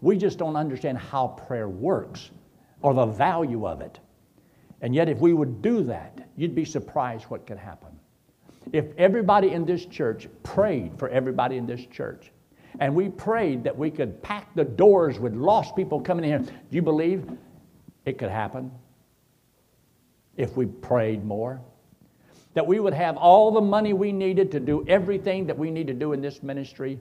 we just don't understand how prayer works or the value of it. And yet, if we would do that, you'd be surprised what could happen. If everybody in this church prayed for everybody in this church, and we prayed that we could pack the doors with lost people coming in here, do you believe it could happen if we prayed more? That we would have all the money we needed to do everything that we need to do in this ministry,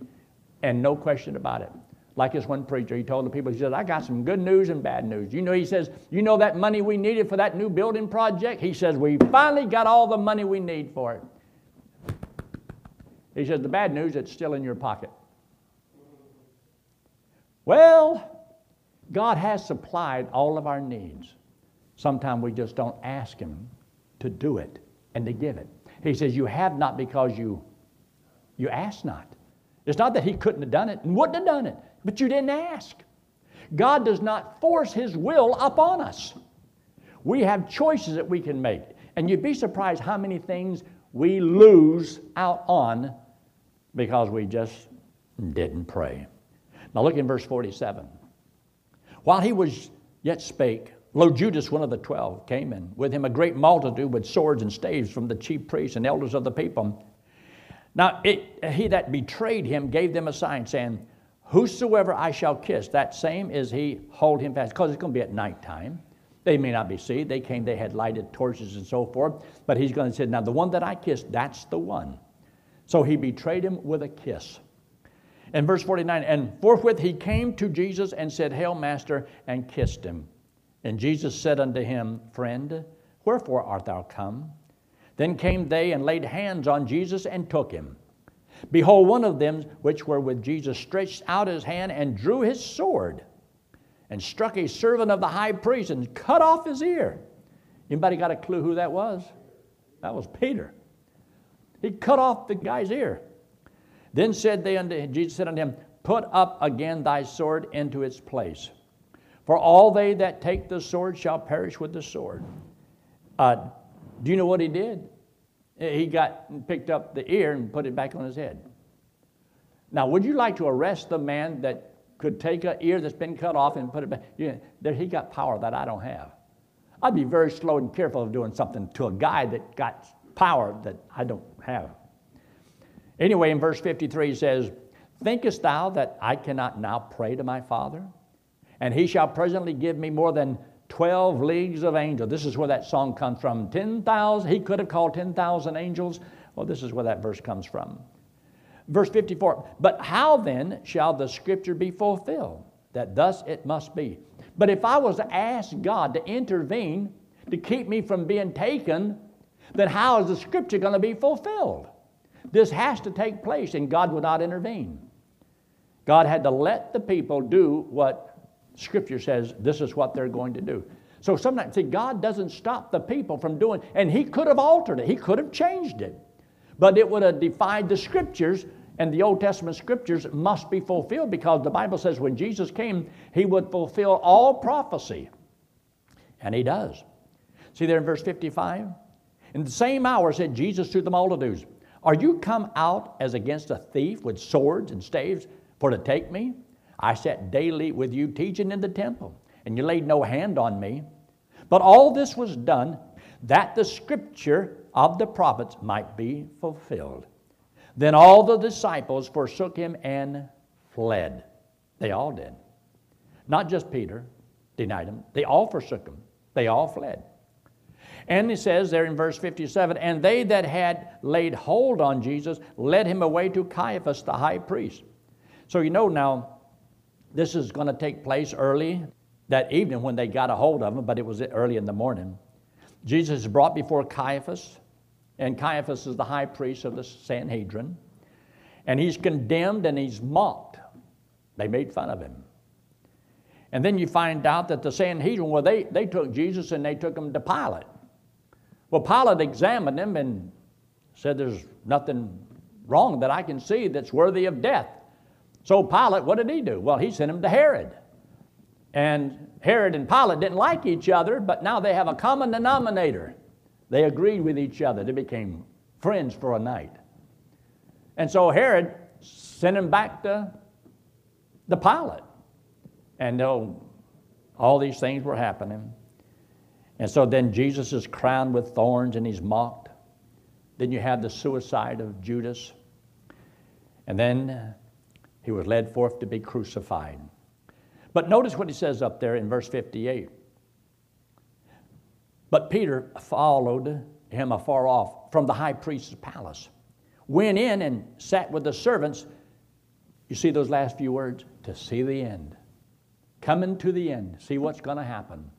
and no question about it. Like this one preacher, he told the people, he said, I got some good news and bad news. You know, he says, You know that money we needed for that new building project? He says, We finally got all the money we need for it. He says, The bad news, it's still in your pocket. Well, God has supplied all of our needs. Sometimes we just don't ask Him to do it and to give it. He says, You have not because you, you ask not. It's not that He couldn't have done it and wouldn't have done it but you didn't ask. God does not force His will upon us. We have choices that we can make. And you'd be surprised how many things we lose out on because we just didn't pray. Now look in verse 47. While he was yet spake, lo, Judas, one of the twelve, came in, with him a great multitude with swords and staves from the chief priests and elders of the people. Now it, he that betrayed him gave them a sign, saying, Whosoever I shall kiss, that same is he, hold him fast. Because it's going to be at nighttime. They may not be seen. They came, they had lighted torches and so forth. But he's going to say, Now the one that I kissed, that's the one. So he betrayed him with a kiss. In verse 49, and forthwith he came to Jesus and said, Hail, Master, and kissed him. And Jesus said unto him, Friend, wherefore art thou come? Then came they and laid hands on Jesus and took him. Behold, one of them which were with Jesus stretched out his hand and drew his sword and struck a servant of the high priest and cut off his ear. Anybody got a clue who that was? That was Peter. He cut off the guy's ear. Then said they unto Jesus said unto him, Put up again thy sword into its place. For all they that take the sword shall perish with the sword. Uh, do you know what he did? Eh, he got picked up the ear and put it back on his head. Now, would you like to arrest the man that could take an ear that's been cut off and put it back? Yeah, there, he got power that I don't have. I'd be very slow and careful of doing something to a guy that got power that I don't have. Anyway, in verse 53, he says, Thinkest thou that I cannot now pray to my Father? And he shall presently give me more than 12 leagues of angels. This is where that song comes from. 10,000, he could have called 10,000 angels. Well, this is where that verse comes from. Verse 54 But how then shall the scripture be fulfilled? That thus it must be. But if I was to ask God to intervene to keep me from being taken, then how is the scripture going to be fulfilled? This has to take place, and God would not intervene. God had to let the people do what Scripture says this is what they're going to do. So sometimes, see, God doesn't stop the people from doing, and He could have altered it, He could have changed it, but it would have defied the Scriptures, and the Old Testament Scriptures must be fulfilled because the Bible says when Jesus came, He would fulfill all prophecy, and He does. See there in verse 55? In the same hour said Jesus to the multitudes, Are you come out as against a thief with swords and staves for to take me? I sat daily with you teaching in the temple, and you laid no hand on me. But all this was done that the scripture of the prophets might be fulfilled. Then all the disciples forsook him and fled. They all did. Not just Peter denied him, they all forsook him. They all fled. And he says there in verse 57 And they that had laid hold on Jesus led him away to Caiaphas the high priest. So you know now, this is going to take place early that evening when they got a hold of him, but it was early in the morning. Jesus is brought before Caiaphas, and Caiaphas is the high priest of the Sanhedrin. And he's condemned and he's mocked. They made fun of him. And then you find out that the Sanhedrin, well, they, they took Jesus and they took him to Pilate. Well, Pilate examined him and said, There's nothing wrong that I can see that's worthy of death. So Pilate, what did he do? Well, he sent him to Herod. And Herod and Pilate didn't like each other, but now they have a common denominator. They agreed with each other. They became friends for a night. And so Herod sent him back to the Pilate. And oh, all these things were happening. And so then Jesus is crowned with thorns and he's mocked. Then you have the suicide of Judas. And then he was led forth to be crucified. But notice what he says up there in verse 58. But Peter followed him afar off from the high priest's palace, went in and sat with the servants. You see those last few words? To see the end. Coming to the end, see what's going to happen.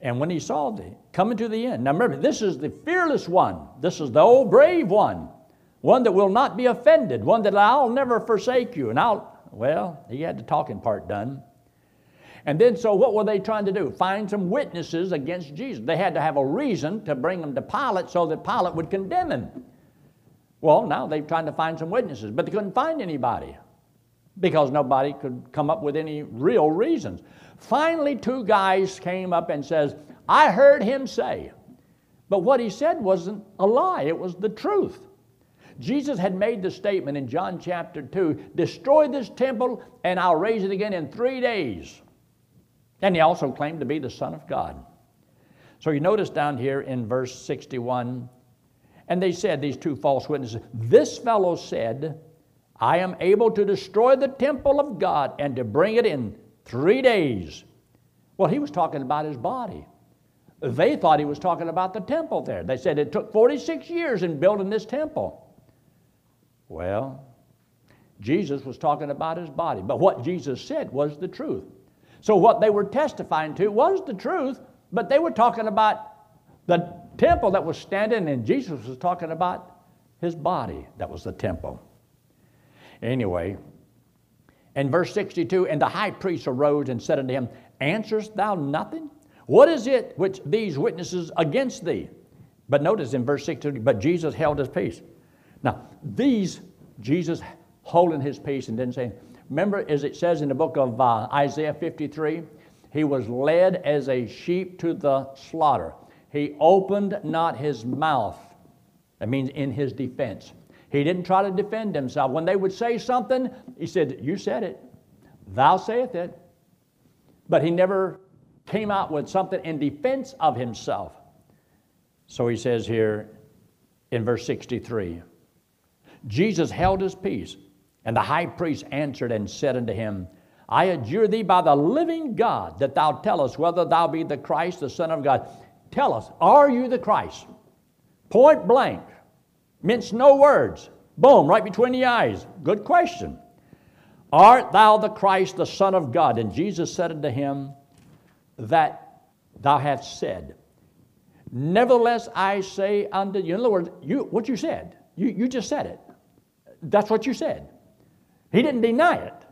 And when he saw the coming to the end, now remember, this is the fearless one. This is the old brave one, one that will not be offended, one that I'll never forsake you. And I'll, well, he had the talking part done. And then, so what were they trying to do? Find some witnesses against Jesus. They had to have a reason to bring him to Pilate so that Pilate would condemn him. Well, now they're trying to find some witnesses, but they couldn't find anybody because nobody could come up with any real reasons. Finally, two guys came up and says, I heard him say. But what he said wasn't a lie, it was the truth. Jesus had made the statement in John chapter 2 destroy this temple and I'll raise it again in three days. And he also claimed to be the Son of God. So you notice down here in verse 61, and they said, these two false witnesses, this fellow said, I am able to destroy the temple of God and to bring it in three days. Well, he was talking about his body. They thought he was talking about the temple there. They said it took 46 years in building this temple. Well, Jesus was talking about his body, but what Jesus said was the truth. So, what they were testifying to was the truth, but they were talking about the temple that was standing, and Jesus was talking about his body that was the temple. Anyway, in verse 62, and the high priest arose and said unto him, Answerest thou nothing? What is it which these witnesses against thee? But notice in verse 62, but Jesus held his peace. Now, these, Jesus holding his peace and didn't say, Remember, as it says in the book of uh, Isaiah 53, he was led as a sheep to the slaughter. He opened not his mouth. That means in his defense. He didn't try to defend himself. When they would say something, he said, You said it. Thou sayest it. But he never came out with something in defense of himself. So he says here in verse 63 Jesus held his peace. And the high priest answered and said unto him, I adjure thee by the living God that thou tell us whether thou be the Christ, the Son of God. Tell us, are you the Christ? Point blank. Mince no words. Boom, right between the eyes. Good question. Art thou the Christ, the Son of God? And Jesus said unto him, That thou hast said. Nevertheless, I say unto you, in other words, you, what you said, you, you just said it. That's what you said. He didn't deny it.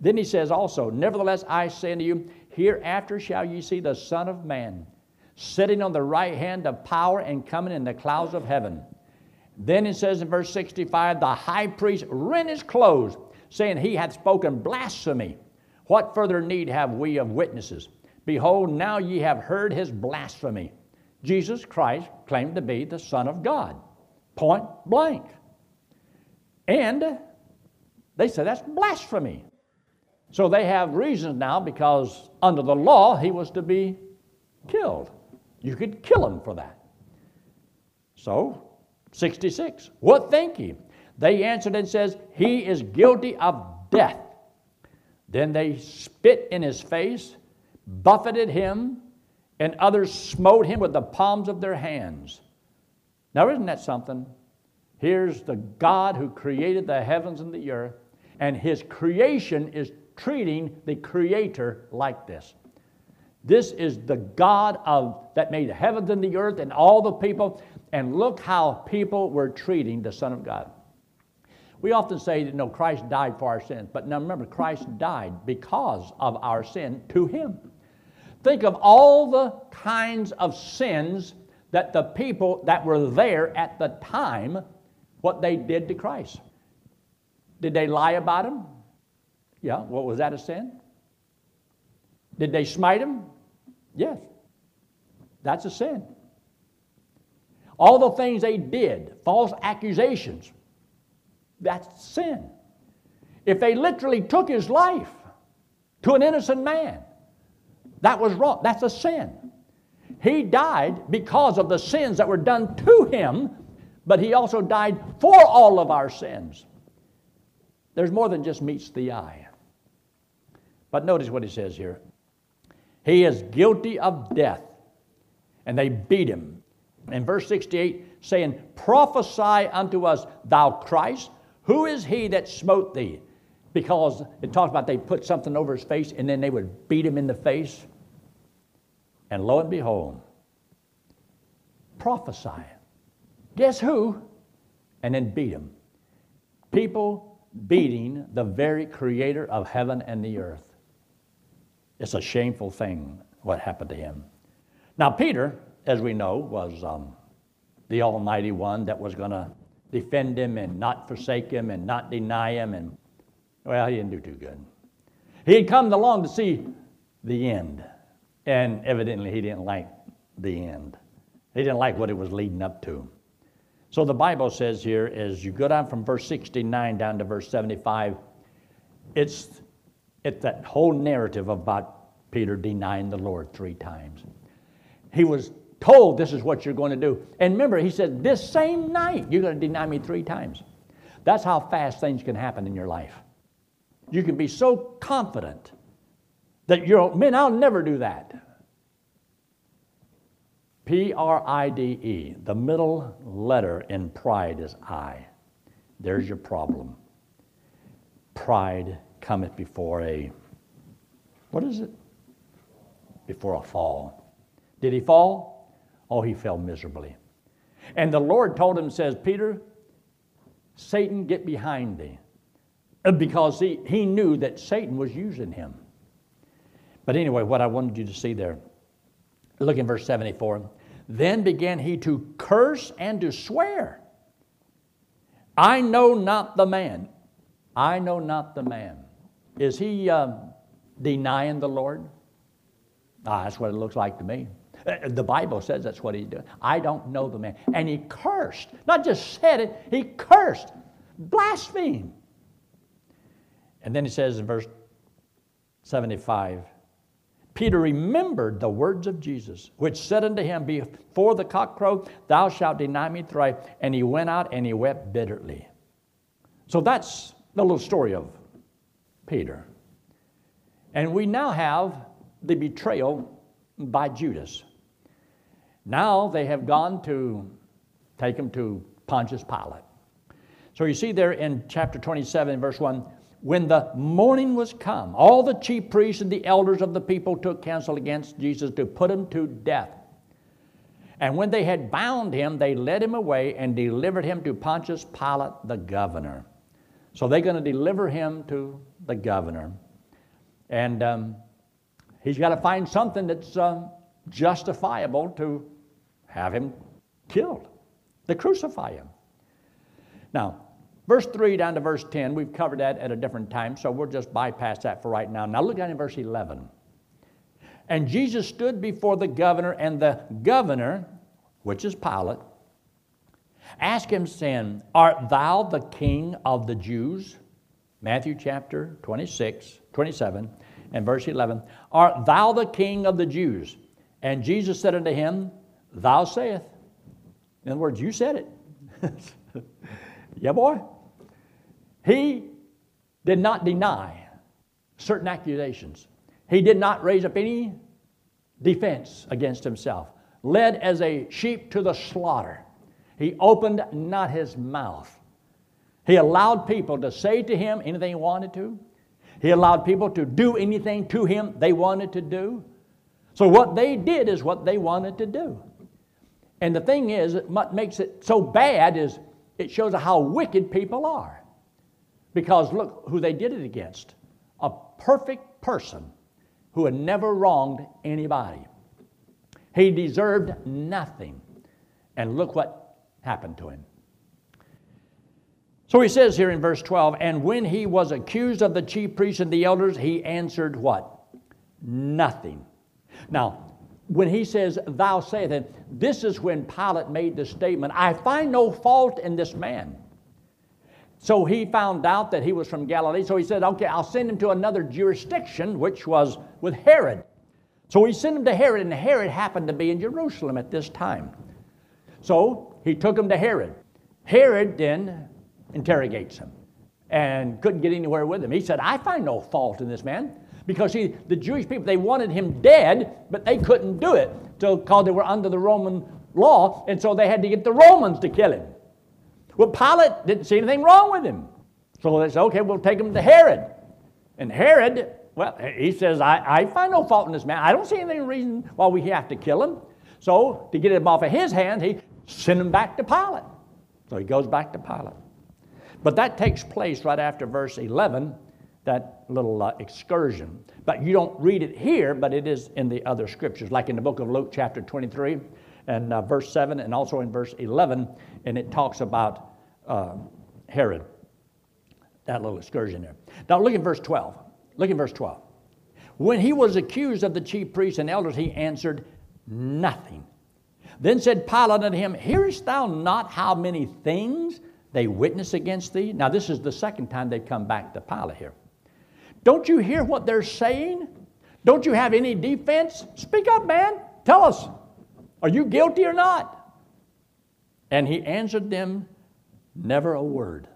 Then he says also, Nevertheless, I say unto you, hereafter shall ye see the Son of Man sitting on the right hand of power and coming in the clouds of heaven. Then it says in verse 65, the high priest rent his clothes, saying, He hath spoken blasphemy. What further need have we of witnesses? Behold, now ye have heard his blasphemy. Jesus Christ claimed to be the Son of God. Point blank. And they said that's blasphemy. So they have reasons now because under the law he was to be killed. You could kill him for that. So, 66. What think ye? They answered and says, He is guilty of death. Then they spit in his face, buffeted him, and others smote him with the palms of their hands. Now, isn't that something? Here's the God who created the heavens and the earth and his creation is treating the creator like this. This is the God of that made the heavens and the earth and all the people, and look how people were treating the Son of God. We often say that no, Christ died for our sins, but now remember, Christ died because of our sin to him. Think of all the kinds of sins that the people that were there at the time, what they did to Christ. Did they lie about him? Yeah. What was that a sin? Did they smite him? Yes. That's a sin. All the things they did, false accusations, that's sin. If they literally took his life, to an innocent man. That was wrong. That's a sin. He died because of the sins that were done to him, but he also died for all of our sins. There's more than just meets the eye. But notice what he says here. He is guilty of death. And they beat him. In verse 68, saying, Prophesy unto us, thou Christ, who is he that smote thee? Because it talks about they put something over his face and then they would beat him in the face. And lo and behold, prophesy. Guess who? And then beat him. People beating the very creator of heaven and the earth. It's a shameful thing what happened to him. Now, Peter, as we know, was um, the Almighty One that was going to defend him and not forsake him and not deny him. And, well, he didn't do too good. He had come along to see the end, and evidently he didn't like the end. He didn't like what it was leading up to. So the Bible says here, as you go down from verse 69 down to verse 75, it's it's that whole narrative about Peter denying the Lord three times. He was told this is what you're going to do. And remember, he said, This same night, you're going to deny me three times. That's how fast things can happen in your life. You can be so confident that you're, man, I'll never do that. P R I D E, the middle letter in pride is I. There's your problem. Pride cometh before a, what is it? Before a fall. Did he fall? Oh, he fell miserably. And the Lord told him, says, Peter, Satan, get behind thee. Uh, because he, he knew that Satan was using him. But anyway, what I wanted you to see there, look in verse 74. Then began he to curse and to swear. I know not the man. I know not the man. Is he uh, denying the Lord? Ah, that's what it looks like to me. Uh, the Bible says that's what he's doing. I don't know the man. And he cursed, not just said it, he cursed, blasphemed. And then he says in verse 75 Peter remembered the words of Jesus, which said unto him, Before the cock crow, thou shalt deny me thrice. And he went out and he wept bitterly. So that's the little story of Peter. And we now have the betrayal by Judas. Now they have gone to take him to Pontius Pilate. So you see there in chapter 27, verse 1 when the morning was come, all the chief priests and the elders of the people took counsel against Jesus to put him to death. And when they had bound him, they led him away and delivered him to Pontius Pilate the governor. So they're going to deliver him to the governor. And um, he's got to find something that's uh, justifiable to have him killed, to crucify him. Now, verse 3 down to verse 10, we've covered that at a different time, so we'll just bypass that for right now. Now, look down in verse 11. And Jesus stood before the governor, and the governor, which is Pilate, asked him, saying, Art thou the king of the Jews? Matthew chapter 26, 27, and verse 11. Art thou the king of the Jews? And Jesus said unto him, Thou sayest. In other words, you said it. yeah, boy. He did not deny certain accusations. He did not raise up any defense against himself. Led as a sheep to the slaughter. He opened not his mouth. He allowed people to say to him anything he wanted to. He allowed people to do anything to him they wanted to do. So what they did is what they wanted to do. And the thing is, what makes it so bad is it shows how wicked people are. Because look who they did it against a perfect person who had never wronged anybody. He deserved nothing. And look what happened to him. So he says here in verse 12, and when he was accused of the chief priests and the elders, he answered what? Nothing. Now, when he says, Thou sayest, this is when Pilate made the statement, I find no fault in this man. So he found out that he was from Galilee. So he said, Okay, I'll send him to another jurisdiction, which was with Herod. So he sent him to Herod, and Herod happened to be in Jerusalem at this time. So he took him to Herod. Herod then interrogates him and couldn't get anywhere with him. He said, I find no fault in this man. Because the Jewish people, they wanted him dead, but they couldn't do it because they were under the Roman law, and so they had to get the Romans to kill him. Well, Pilate didn't see anything wrong with him. So they said, okay, we'll take him to Herod. And Herod, well, he says, I, I find no fault in this man. I don't see any reason why we have to kill him. So to get him off of his hands, he sent him back to Pilate. So he goes back to Pilate. But that takes place right after verse 11, that little uh, excursion. But you don't read it here, but it is in the other scriptures, like in the book of Luke, chapter 23, and uh, verse 7, and also in verse 11, and it talks about uh, Herod. That little excursion there. Now look at verse 12. Look at verse 12. When he was accused of the chief priests and elders, he answered nothing. Then said Pilate unto him, Hearest thou not how many things they witness against thee? Now, this is the second time they've come back to Pilate here. Don't you hear what they're saying? Don't you have any defense? Speak up, man. Tell us. Are you guilty or not? And he answered them never a word.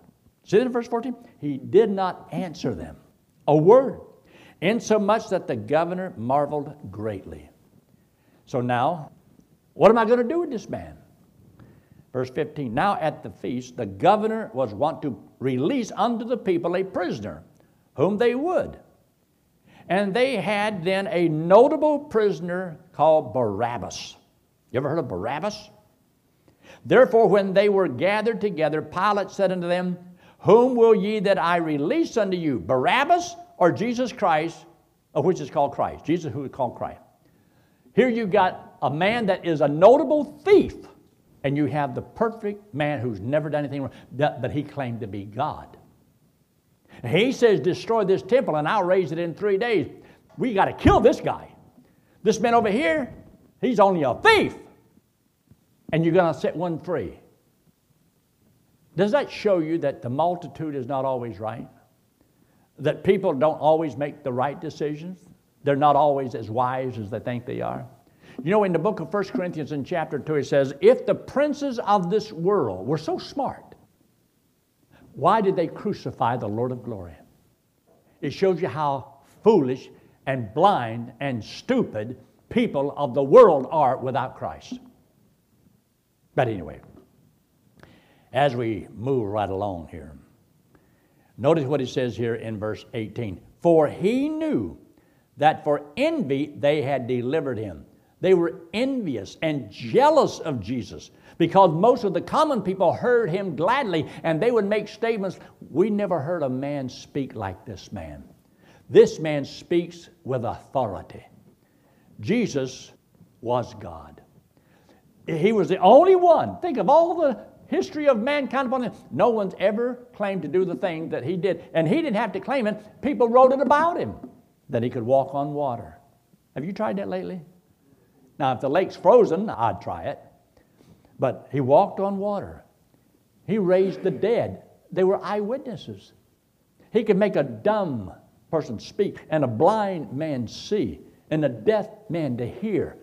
See that in verse 14? He did not answer them a word, insomuch that the governor marveled greatly. So now, what am I going to do with this man? Verse 15 Now at the feast, the governor was wont to release unto the people a prisoner, whom they would. And they had then a notable prisoner called Barabbas. You ever heard of Barabbas? Therefore, when they were gathered together, Pilate said unto them, Whom will ye that I release unto you, Barabbas or Jesus Christ, of which is called Christ? Jesus, who is called Christ. Here you've got a man that is a notable thief, and you have the perfect man who's never done anything wrong, but he claimed to be God. He says, Destroy this temple, and I'll raise it in three days. We got to kill this guy. This man over here, he's only a thief, and you're going to set one free. Does that show you that the multitude is not always right? That people don't always make the right decisions? They're not always as wise as they think they are. You know, in the book of 1 Corinthians in chapter 2, it says, If the princes of this world were so smart, why did they crucify the Lord of glory? It shows you how foolish and blind and stupid people of the world are without Christ. But anyway, as we move right along here, notice what it says here in verse 18 For he knew that for envy they had delivered him. They were envious and jealous of Jesus because most of the common people heard him gladly and they would make statements We never heard a man speak like this man. This man speaks with authority. Jesus was God. He was the only one. Think of all the history of mankind upon him. No one's ever claimed to do the thing that he did. And he didn't have to claim it, people wrote it about him that he could walk on water. Have you tried that lately? Now, if the lake's frozen, I'd try it. But he walked on water. He raised the dead. They were eyewitnesses. He could make a dumb person speak, and a blind man see, and a deaf man to hear.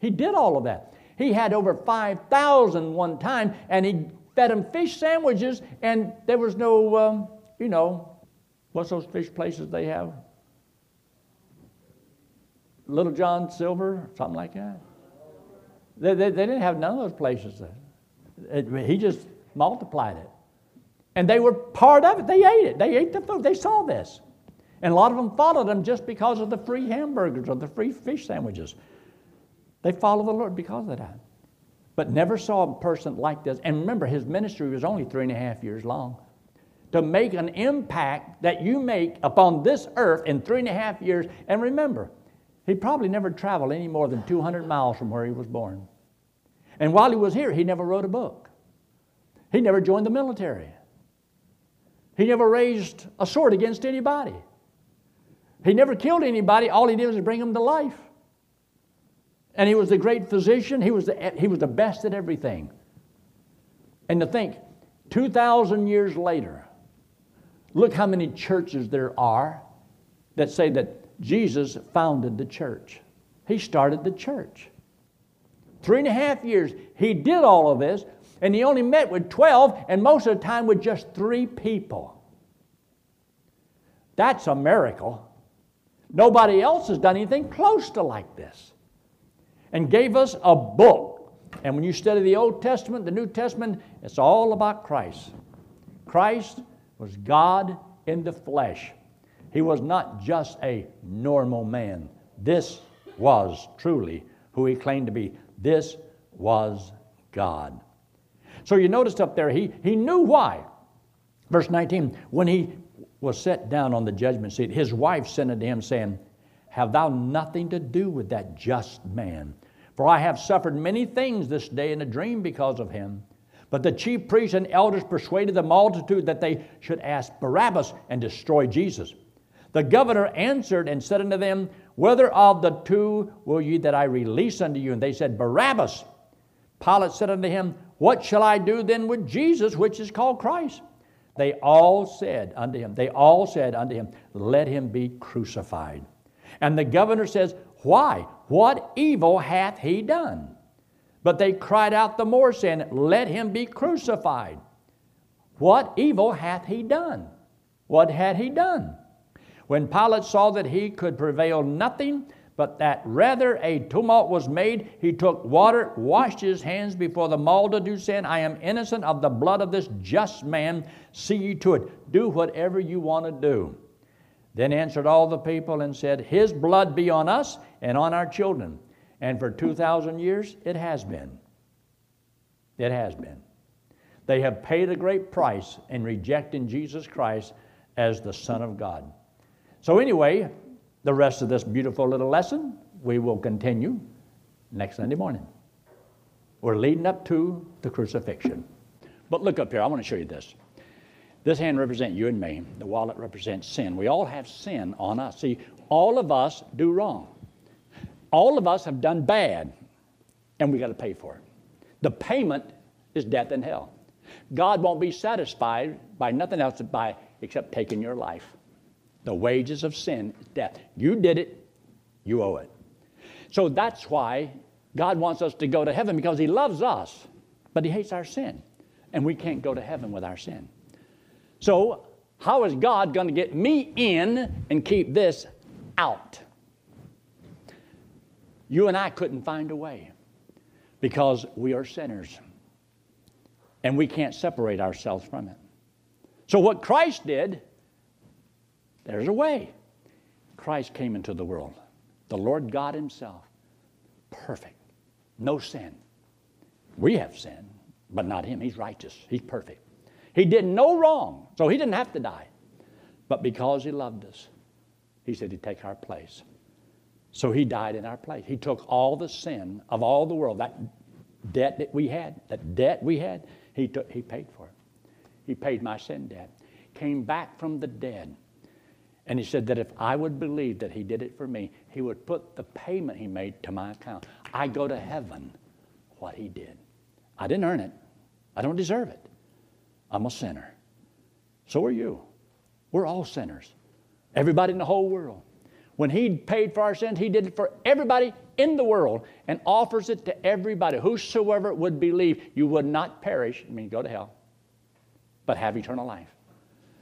He did all of that. He had over 5,000 one time, and he fed them fish sandwiches, and there was no, um, you know, what's those fish places they have? Little John Silver, something like that. They, they, they didn't have none of those places. It, he just multiplied it. And they were part of it. They ate it. They ate the food. They saw this. And a lot of them followed him just because of the free hamburgers or the free fish sandwiches. They followed the Lord because of that. But never saw a person like this. And remember, his ministry was only three and a half years long. To make an impact that you make upon this earth in three and a half years, and remember, he probably never traveled any more than 200 miles from where he was born. And while he was here, he never wrote a book. He never joined the military. He never raised a sword against anybody. He never killed anybody. All he did was bring them to life. And he was the great physician. He was the, he was the best at everything. And to think, 2,000 years later, look how many churches there are that say that Jesus founded the church. He started the church. Three and a half years, he did all of this, and he only met with 12, and most of the time with just three people. That's a miracle. Nobody else has done anything close to like this. And gave us a book. And when you study the Old Testament, the New Testament, it's all about Christ. Christ was God in the flesh. He was not just a normal man. This was truly who he claimed to be. This was God. So you noticed up there, he, he knew why. Verse 19, when he was set down on the judgment seat, his wife sent unto him, saying, Have thou nothing to do with that just man? For I have suffered many things this day in a dream because of him. But the chief priests and elders persuaded the multitude that they should ask Barabbas and destroy Jesus. The governor answered and said unto them, Whether of the two will ye that I release unto you? And they said, Barabbas. Pilate said unto him, What shall I do then with Jesus, which is called Christ? They all said unto him, They all said unto him, Let him be crucified. And the governor says, Why? What evil hath he done? But they cried out the more, saying, Let him be crucified. What evil hath he done? What had he done? When Pilate saw that he could prevail nothing, but that rather a tumult was made, he took water, washed his hands before the multitude, saying, I am innocent of the blood of this just man. See ye to it. Do whatever you want to do. Then answered all the people and said, His blood be on us and on our children. And for 2,000 years, it has been. It has been. They have paid a great price in rejecting Jesus Christ as the Son of God. So, anyway, the rest of this beautiful little lesson we will continue next Sunday morning. We're leading up to the crucifixion. But look up here, I want to show you this. This hand represents you and me. The wallet represents sin. We all have sin on us. See, all of us do wrong. All of us have done bad, and we got to pay for it. The payment is death and hell. God won't be satisfied by nothing else by except taking your life. The wages of sin is death. You did it, you owe it. So that's why God wants us to go to heaven because He loves us, but He hates our sin. And we can't go to heaven with our sin. So, how is God going to get me in and keep this out? You and I couldn't find a way because we are sinners and we can't separate ourselves from it. So, what Christ did there's a way. Christ came into the world, the Lord God Himself, perfect, no sin. We have sin, but not Him. He's righteous, He's perfect. He did no wrong, so He didn't have to die. But because He loved us, He said He'd take our place. So He died in our place. He took all the sin of all the world, that debt that we had, that debt we had, He, took, he paid for it. He paid my sin debt. Came back from the dead and he said that if I would believe that he did it for me, he would put the payment he made to my account. I go to heaven what he did. I didn't earn it. I don't deserve it. I'm a sinner. So are you. We're all sinners. Everybody in the whole world. When he paid for our sins, he did it for everybody in the world and offers it to everybody. Whosoever would believe, you would not perish, I mean, go to hell, but have eternal life.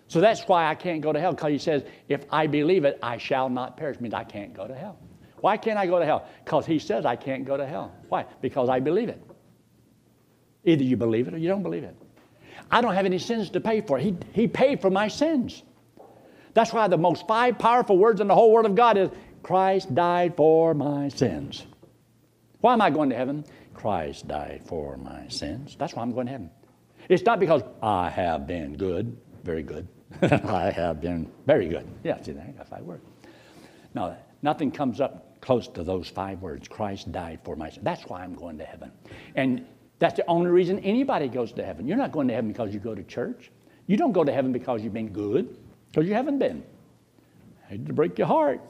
So that's why I can't go to hell, because he says, if I believe it, I shall not perish. Means I can't go to hell. Why can't I go to hell? Because he says I can't go to hell. Why? Because I believe it. Either you believe it or you don't believe it. I don't have any sins to pay for. He, he paid for my sins. That's why the most five powerful words in the whole Word of God is Christ died for my sins. Why am I going to heaven? Christ died for my sins. That's why I'm going to heaven. It's not because I have been good, very good. I have been very good. Yes, Yeah, got five words. No, nothing comes up close to those five words. Christ died for my sin. That's why I'm going to heaven. And that's the only reason anybody goes to heaven. You're not going to heaven because you go to church. You don't go to heaven because you've been good, because you haven't been. I hate to break your heart.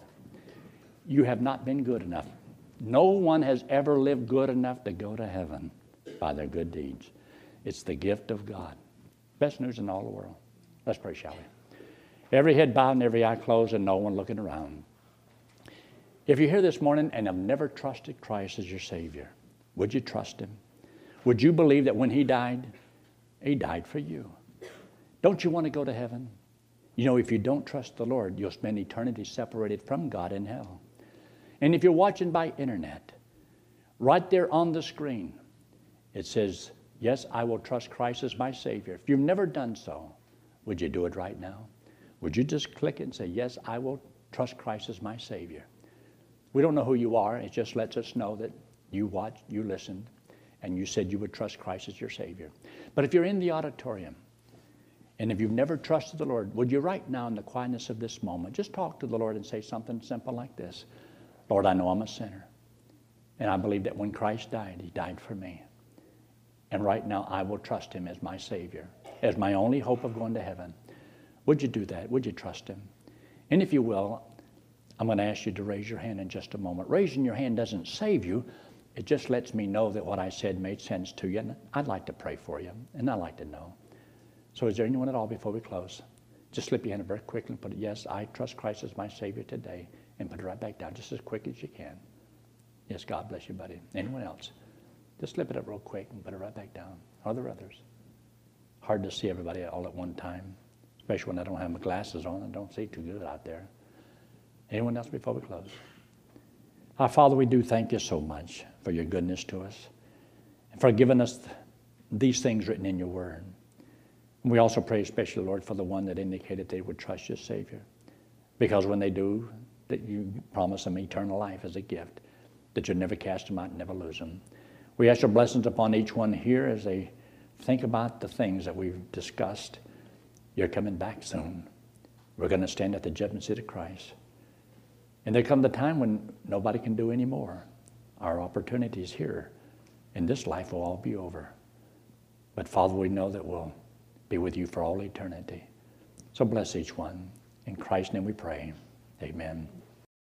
You have not been good enough. No one has ever lived good enough to go to heaven by their good deeds. It's the gift of God. Best news in all the world. Let's pray, shall we? Every head bowed and every eye closed and no one looking around. If you're here this morning and have never trusted Christ as your Savior, would you trust Him? Would you believe that when He died, He died for you? Don't you want to go to heaven? You know, if you don't trust the Lord, you'll spend eternity separated from God in hell. And if you're watching by internet, right there on the screen, it says, Yes, I will trust Christ as my Savior. If you've never done so, would you do it right now? Would you just click it and say, Yes, I will trust Christ as my Savior? We don't know who you are. It just lets us know that you watched, you listened, and you said you would trust Christ as your Savior. But if you're in the auditorium, and if you've never trusted the Lord, would you right now in the quietness of this moment just talk to the Lord and say something simple like this Lord, I know I'm a sinner. And I believe that when Christ died, He died for me. And right now, I will trust Him as my Savior, as my only hope of going to heaven. Would you do that? Would you trust Him? And if you will, I'm going to ask you to raise your hand in just a moment. Raising your hand doesn't save you, it just lets me know that what I said made sense to you. And I'd like to pray for you, and I'd like to know. So, is there anyone at all before we close? Just slip your hand very quickly and put it, Yes, I trust Christ as my Savior today, and put it right back down just as quick as you can. Yes, God bless you, buddy. Anyone else? Just slip it up real quick and put it right back down. Are there others? Hard to see everybody all at one time, especially when I don't have my glasses on and don't see too good out there. Anyone else before we close? Our Father, we do thank you so much for your goodness to us and for giving us these things written in your word. And we also pray, especially, Lord, for the one that indicated they would trust your Savior. Because when they do, that you promise them eternal life as a gift, that you'll never cast them out and never lose them. We ask your blessings upon each one here as they think about the things that we've discussed. You're coming back soon. We're going to stand at the judgment seat of Christ. And there come the time when nobody can do any more. Our opportunities here in this life will all be over. But Father, we know that we'll be with you for all eternity. So bless each one. In Christ's name we pray. Amen.